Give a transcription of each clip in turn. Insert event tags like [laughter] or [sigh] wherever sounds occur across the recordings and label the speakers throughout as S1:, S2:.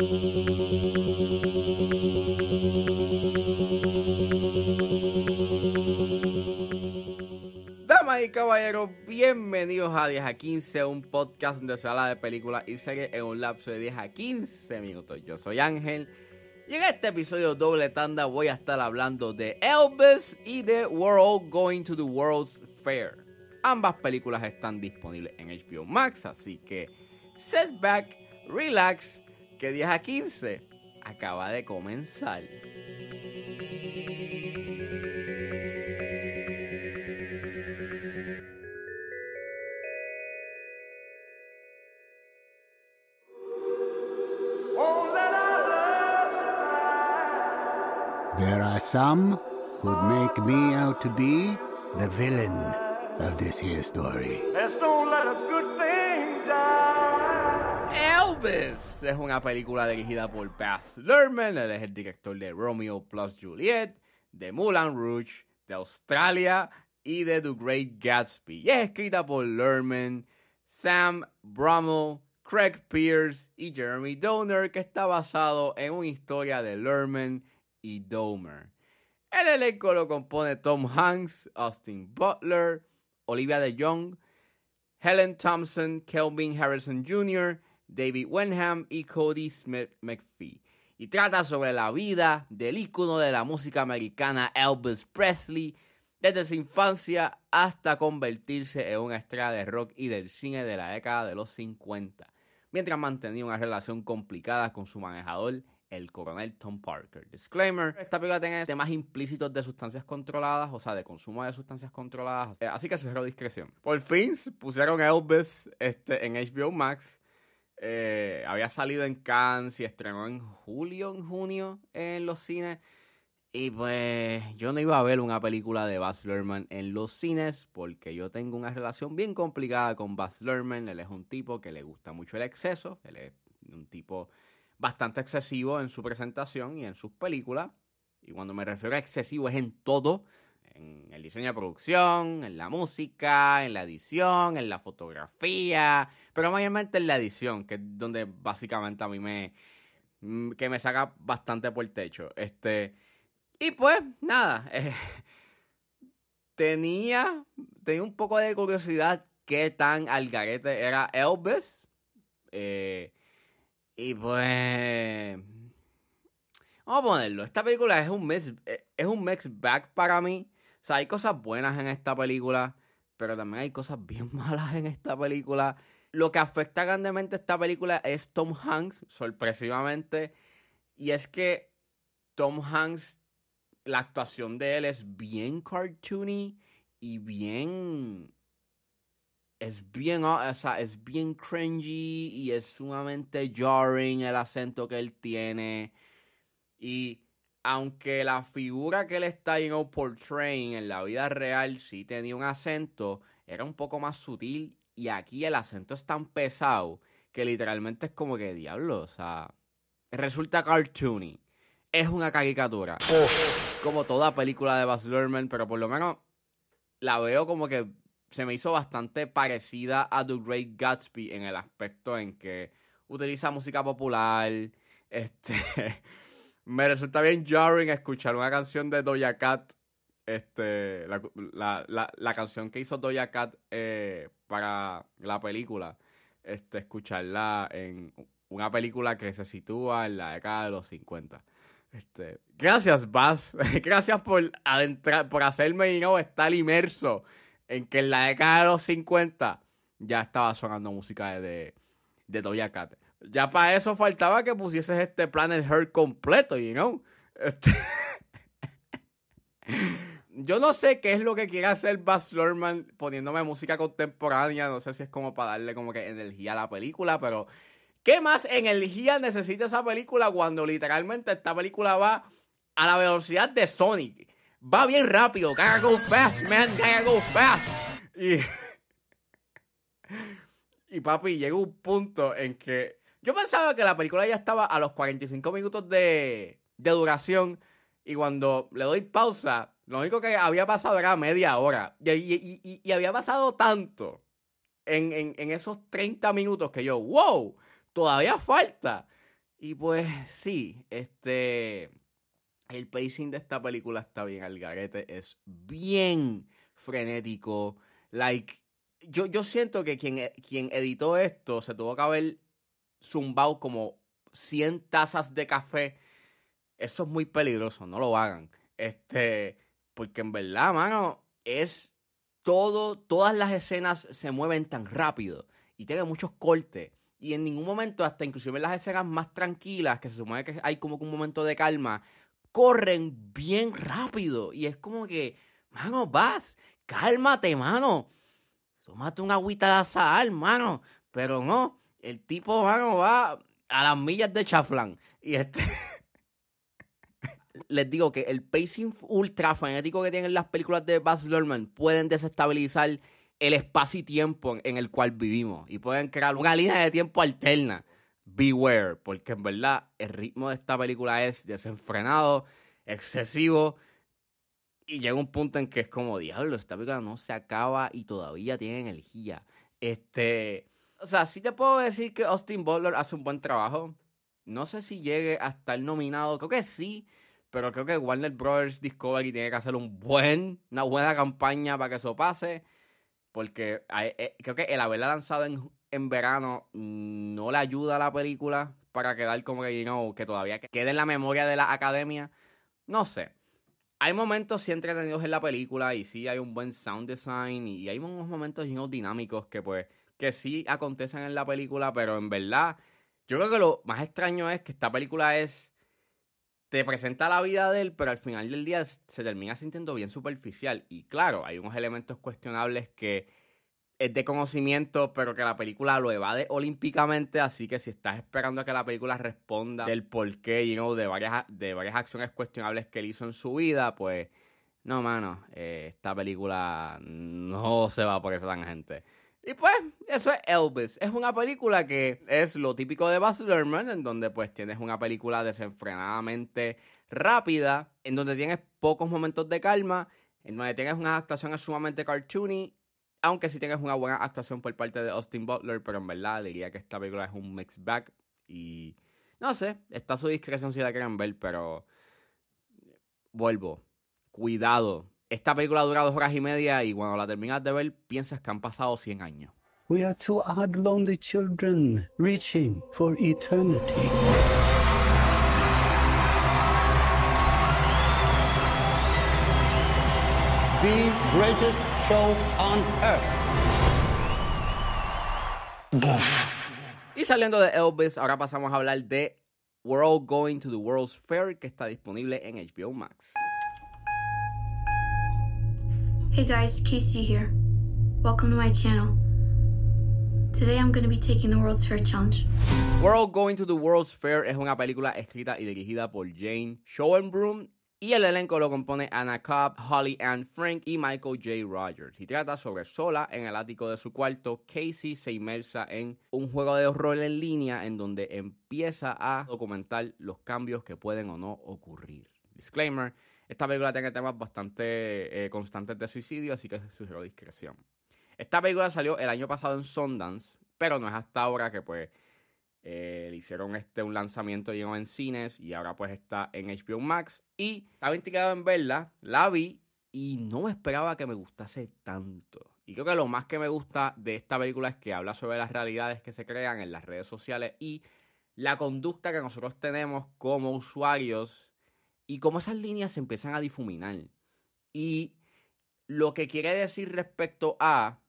S1: Damas y caballeros, bienvenidos a 10 a 15, un podcast de sala de películas y series en un lapso de 10 a 15 minutos. Yo soy Ángel y en este episodio doble tanda voy a estar hablando de Elvis y de We're All Going to the World's Fair. Ambas películas están disponibles en HBO Max, así que set back, relax, que 10 a 15 acaba de comenzar.
S2: There are some who'd make me out to be the villain of this here story.
S3: Let's don't let a good thing die.
S1: Elvis es una película dirigida por Baz Luhrmann, él es el director de Romeo plus Juliet, de Moulin Rouge, de Australia y de The Great Gatsby. Y es escrita por Luhrmann, Sam Brummel, Craig Pierce y Jeremy Donner, que está basado en una historia de Luhrmann y Domer. El elenco lo compone Tom Hanks, Austin Butler, Olivia de Jong, Helen Thompson, Kelvin Harrison Jr., David Wenham y Cody Smith McPhee. Y trata sobre la vida del ícono de la música americana Elvis Presley, desde su infancia hasta convertirse en una estrella de rock y del cine de la década de los 50, mientras mantenía una relación complicada con su manejador, el coronel Tom Parker. Disclaimer, esta película tiene temas implícitos de sustancias controladas, o sea, de consumo de sustancias controladas, eh, así que sugiero discreción. Por fin pusieron Elvis este, en HBO Max. Eh, había salido en Cannes y estrenó en julio, en junio en los cines. Y pues yo no iba a ver una película de Baz Luhrmann en los cines porque yo tengo una relación bien complicada con Baz Luhrmann. Él es un tipo que le gusta mucho el exceso. Él es un tipo bastante excesivo en su presentación y en sus películas. Y cuando me refiero a excesivo es en todo. En el diseño de producción, en la música, en la edición, en la fotografía. Pero mayormente en la edición, que es donde básicamente a mí me... mm, que me saca bastante por el techo. Este... Y pues, nada. eh, [laughs] tenía, tenía un poco de curiosidad qué tan al garete era Elvis. Eh, y pues. Vamos a ponerlo. Esta película es un mix, eh, es un mix back para mí. O sea, hay cosas buenas en esta película. Pero también hay cosas bien [laughs] malas en esta película. Lo que afecta grandemente a esta película es Tom Hanks, sorpresivamente. Y es que Tom Hanks, la actuación de él es bien cartoony y bien es bien, o sea, es bien cringy y es sumamente jarring el acento que él tiene. Y aunque la figura que él está you know, portraying en la vida real sí tenía un acento, era un poco más sutil. Y aquí el acento es tan pesado que literalmente es como que diablo, o sea, resulta cartoony. Es una caricatura. Como toda película de Baz Luhrmann, pero por lo menos la veo como que se me hizo bastante parecida a The Great Gatsby en el aspecto en que utiliza música popular. Este, [laughs] me resulta bien jarring escuchar una canción de Doja Cat. Este, la, la, la, canción que hizo Doja Cat eh, para la película. Este, escucharla en una película que se sitúa en la década de los 50. Este, gracias, Baz. [laughs] gracias por adentrar, por hacerme you know, estar inmerso en que en la década de los 50 ya estaba sonando música de, de, Doja Cat. Ya para eso faltaba que pusieses este Planet Earth completo, you know. Este- [laughs] Yo no sé qué es lo que quiere hacer Baz Luhrmann poniéndome música contemporánea. No sé si es como para darle como que energía a la película, pero ¿qué más energía necesita esa película cuando literalmente esta película va a la velocidad de Sonic? Va bien rápido. Gotta go fast, man. Gotta go fast. Y, [laughs] y papi, llega un punto en que yo pensaba que la película ya estaba a los 45 minutos de, de duración. Y cuando le doy pausa, lo único que había pasado era media hora. Y, y- y- había pasado tanto en, en- esos 30 minutos que yo, wow, todavía falta. Y pues sí, este. El pacing de esta película está bien al garete, es bien frenético. Like, yo, yo siento que quien, quien editó esto se tuvo que haber zumbado como 100 tazas de café. Eso es muy peligroso, no lo hagan. Este, porque en verdad, mano, es todo, todas las escenas se mueven tan rápido y tiene muchos cortes. Y en ningún momento, hasta inclusive en las escenas más tranquilas, que se supone que hay como que un momento de calma, corren bien rápido. Y es como que, mano, vas, cálmate, mano. Tómate una agüita de sal, mano. Pero no, el tipo, mano, va a las millas de chaflán. Y este... [laughs] Les digo que el pacing ultra frenético que tienen las películas de Baz Luhrmann pueden desestabilizar el espacio y tiempo en el cual vivimos. Y pueden crear una línea de tiempo alterna. Beware, porque en verdad el ritmo de esta película es desenfrenado, excesivo, y llega un punto en que es como, diablo, esta película no se acaba y todavía tiene energía. Este, o sea, sí te puedo decir que Austin Butler hace un buen trabajo. No sé si llegue a estar nominado, creo que sí, pero creo que Warner Brothers Discovery tiene que hacer un buen, una buena campaña para que eso pase. Porque eh, creo que el haberla lanzado en, en verano no le ayuda a la película para quedar como que, you know, que todavía quede en la memoria de la academia. No sé. Hay momentos sí entretenidos en la película y sí hay un buen sound design y hay unos momentos dinámicos que pues que sí acontecen en la película, pero en verdad yo creo que lo más extraño es que esta película es te presenta la vida de él, pero al final del día se termina sintiendo bien superficial. Y claro, hay unos elementos cuestionables que es de conocimiento, pero que la película lo evade olímpicamente. Así que si estás esperando a que la película responda del porqué, you know, de varias, de varias acciones cuestionables que él hizo en su vida, pues no, mano, eh, esta película no se va por esa tangente. Y pues, eso es Elvis. Es una película que es lo típico de Baz Luhrmann, en donde pues tienes una película desenfrenadamente rápida, en donde tienes pocos momentos de calma, en donde tienes unas actuaciones sumamente cartoony, aunque sí tienes una buena actuación por parte de Austin Butler, pero en verdad diría que esta película es un mixed bag y no sé, está a su discreción si la quieren ver, pero vuelvo, cuidado. Esta película dura dos horas y media y cuando la terminas de ver piensas que han pasado 100 años.
S2: We are two odd, lonely children reaching for eternity. The greatest show on earth.
S1: Y saliendo de Elvis, ahora pasamos a hablar de We're All Going to the World's Fair, que está disponible en HBO Max.
S4: Hey guys, Casey here. Welcome to my channel. Today I'm going to be taking the World's Fair Challenge.
S1: All Going to the World's Fair es una película escrita y dirigida por Jane Schoenbrun y el elenco lo compone Anna Cobb, Holly Ann Frank y Michael J. Rogers. Y trata sobre sola en el ático de su cuarto, Casey se inmersa en un juego de rol en línea en donde empieza a documentar los cambios que pueden o no ocurrir. Disclaimer, esta película tiene temas bastante eh, constantes de suicidio, así que sugiero discreción. Esta película salió el año pasado en Sundance, pero no es hasta ahora que pues eh, le hicieron este un lanzamiento lleno en cines y ahora pues está en HBO Max y estaba intrigado en verla, la vi y no me esperaba que me gustase tanto. Y creo que lo más que me gusta de esta película es que habla sobre las realidades que se crean en las redes sociales y la conducta que nosotros tenemos como usuarios y cómo esas líneas se empiezan a difuminar. Y lo que quiere decir respecto a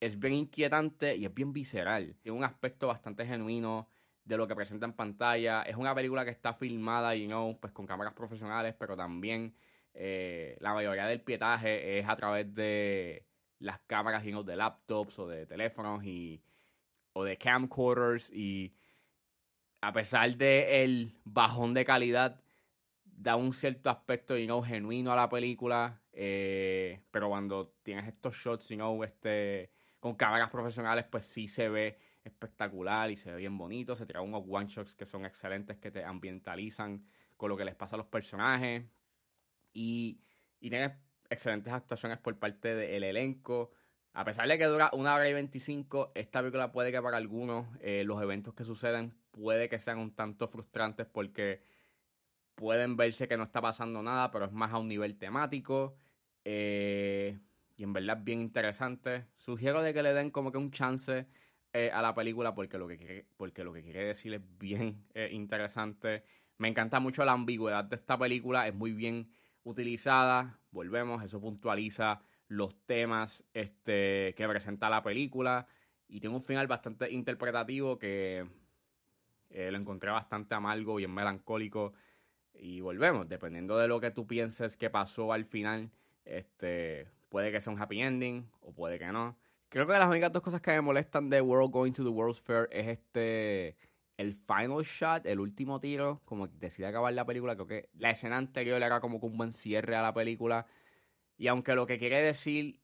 S1: es bien inquietante y es bien visceral. Tiene un aspecto bastante genuino de lo que presenta en pantalla. Es una película que está filmada, you know, pues con cámaras profesionales, pero también eh, la mayoría del pietaje es a través de las cámaras, you know, de laptops o de teléfonos y o de camcorders y a pesar de el bajón de calidad da un cierto aspecto, you genuino a la película, eh, pero cuando tienes estos shots, you know, este, con cámaras profesionales, pues sí se ve espectacular y se ve bien bonito, se tiran unos one shots que son excelentes, que te ambientalizan con lo que les pasa a los personajes, y, y tienes excelentes actuaciones por parte del elenco, a pesar de que dura una hora y 25, esta película puede que para algunos eh, los eventos que suceden puede que sean un tanto frustrantes porque pueden verse que no está pasando nada, pero es más a un nivel temático. Eh, y en verdad es bien interesante. Sugiero de que le den como que un chance eh, a la película porque lo que quiere, porque lo que quiere decir es bien eh, interesante. Me encanta mucho la ambigüedad de esta película, es muy bien utilizada. Volvemos, eso puntualiza los temas este, que presenta la película. Y tiene un final bastante interpretativo que lo encontré bastante amargo y melancólico. Y volvemos, dependiendo de lo que tú pienses que pasó al final, este, puede que sea un happy ending o puede que no. Creo que las únicas dos cosas que me molestan de World Going to the World's Fair es este. El final shot, el último tiro, como decide acabar la película. Creo que la escena anterior era como que un buen cierre a la película. Y aunque lo que quiere decir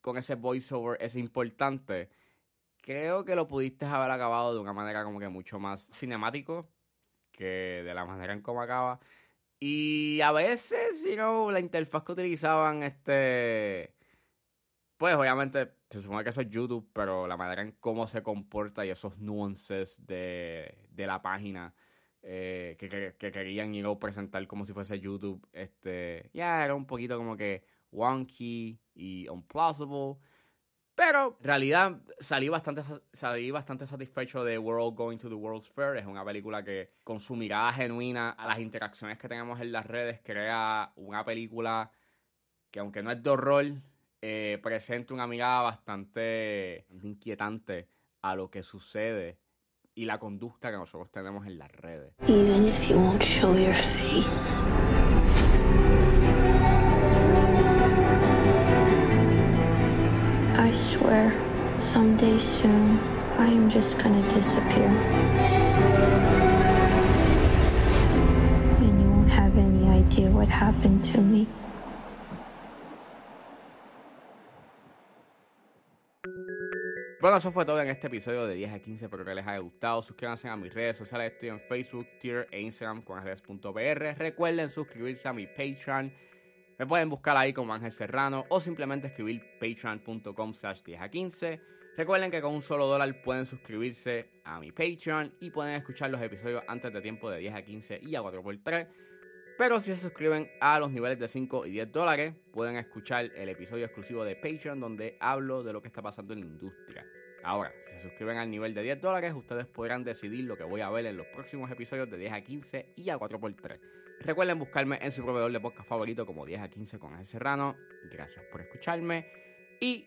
S1: con ese voiceover es importante, creo que lo pudiste haber acabado de una manera como que mucho más cinemático que de la manera en cómo acaba. Y a veces, si no, la interfaz que utilizaban, este. Pues obviamente se supone que eso es YouTube, pero la manera en cómo se comporta y esos nuances de, de la página eh, que, que, que, querían y presentar como si fuese YouTube, este, ya era un poquito como que wonky y unplausible. Pero en realidad salí bastante, salí bastante satisfecho de World Going to the World's Fair. Es una película que con su mirada genuina a las interacciones que tenemos en las redes crea una película que aunque no es de horror, eh, presenta una mirada bastante inquietante a lo que sucede y la conducta que nosotros tenemos en las redes.
S5: Even if you won't show your face.
S4: Someday soon, I am just gonna disappear. And you won't have any idea what happened to me.
S1: Bueno, eso fue todo en este episodio de 10 a 15. Espero que les haya gustado. Suscríbanse a mis redes sociales. Estoy en Facebook, Twitter e Instagram con redes.pr. Recuerden suscribirse a mi Patreon. Me pueden buscar ahí como Ángel Serrano o simplemente escribir patreon.com slash 10 a 15. Recuerden que con un solo dólar pueden suscribirse a mi Patreon y pueden escuchar los episodios antes de tiempo de 10 a 15 y a 4x3. Pero si se suscriben a los niveles de 5 y 10 dólares, pueden escuchar el episodio exclusivo de Patreon donde hablo de lo que está pasando en la industria. Ahora, si se suscriben al nivel de 10 dólares, ustedes podrán decidir lo que voy a ver en los próximos episodios de 10 a 15 y a 4x3. Recuerden buscarme en su proveedor de podcast favorito como 10 a 15 con el Serrano. Gracias por escucharme y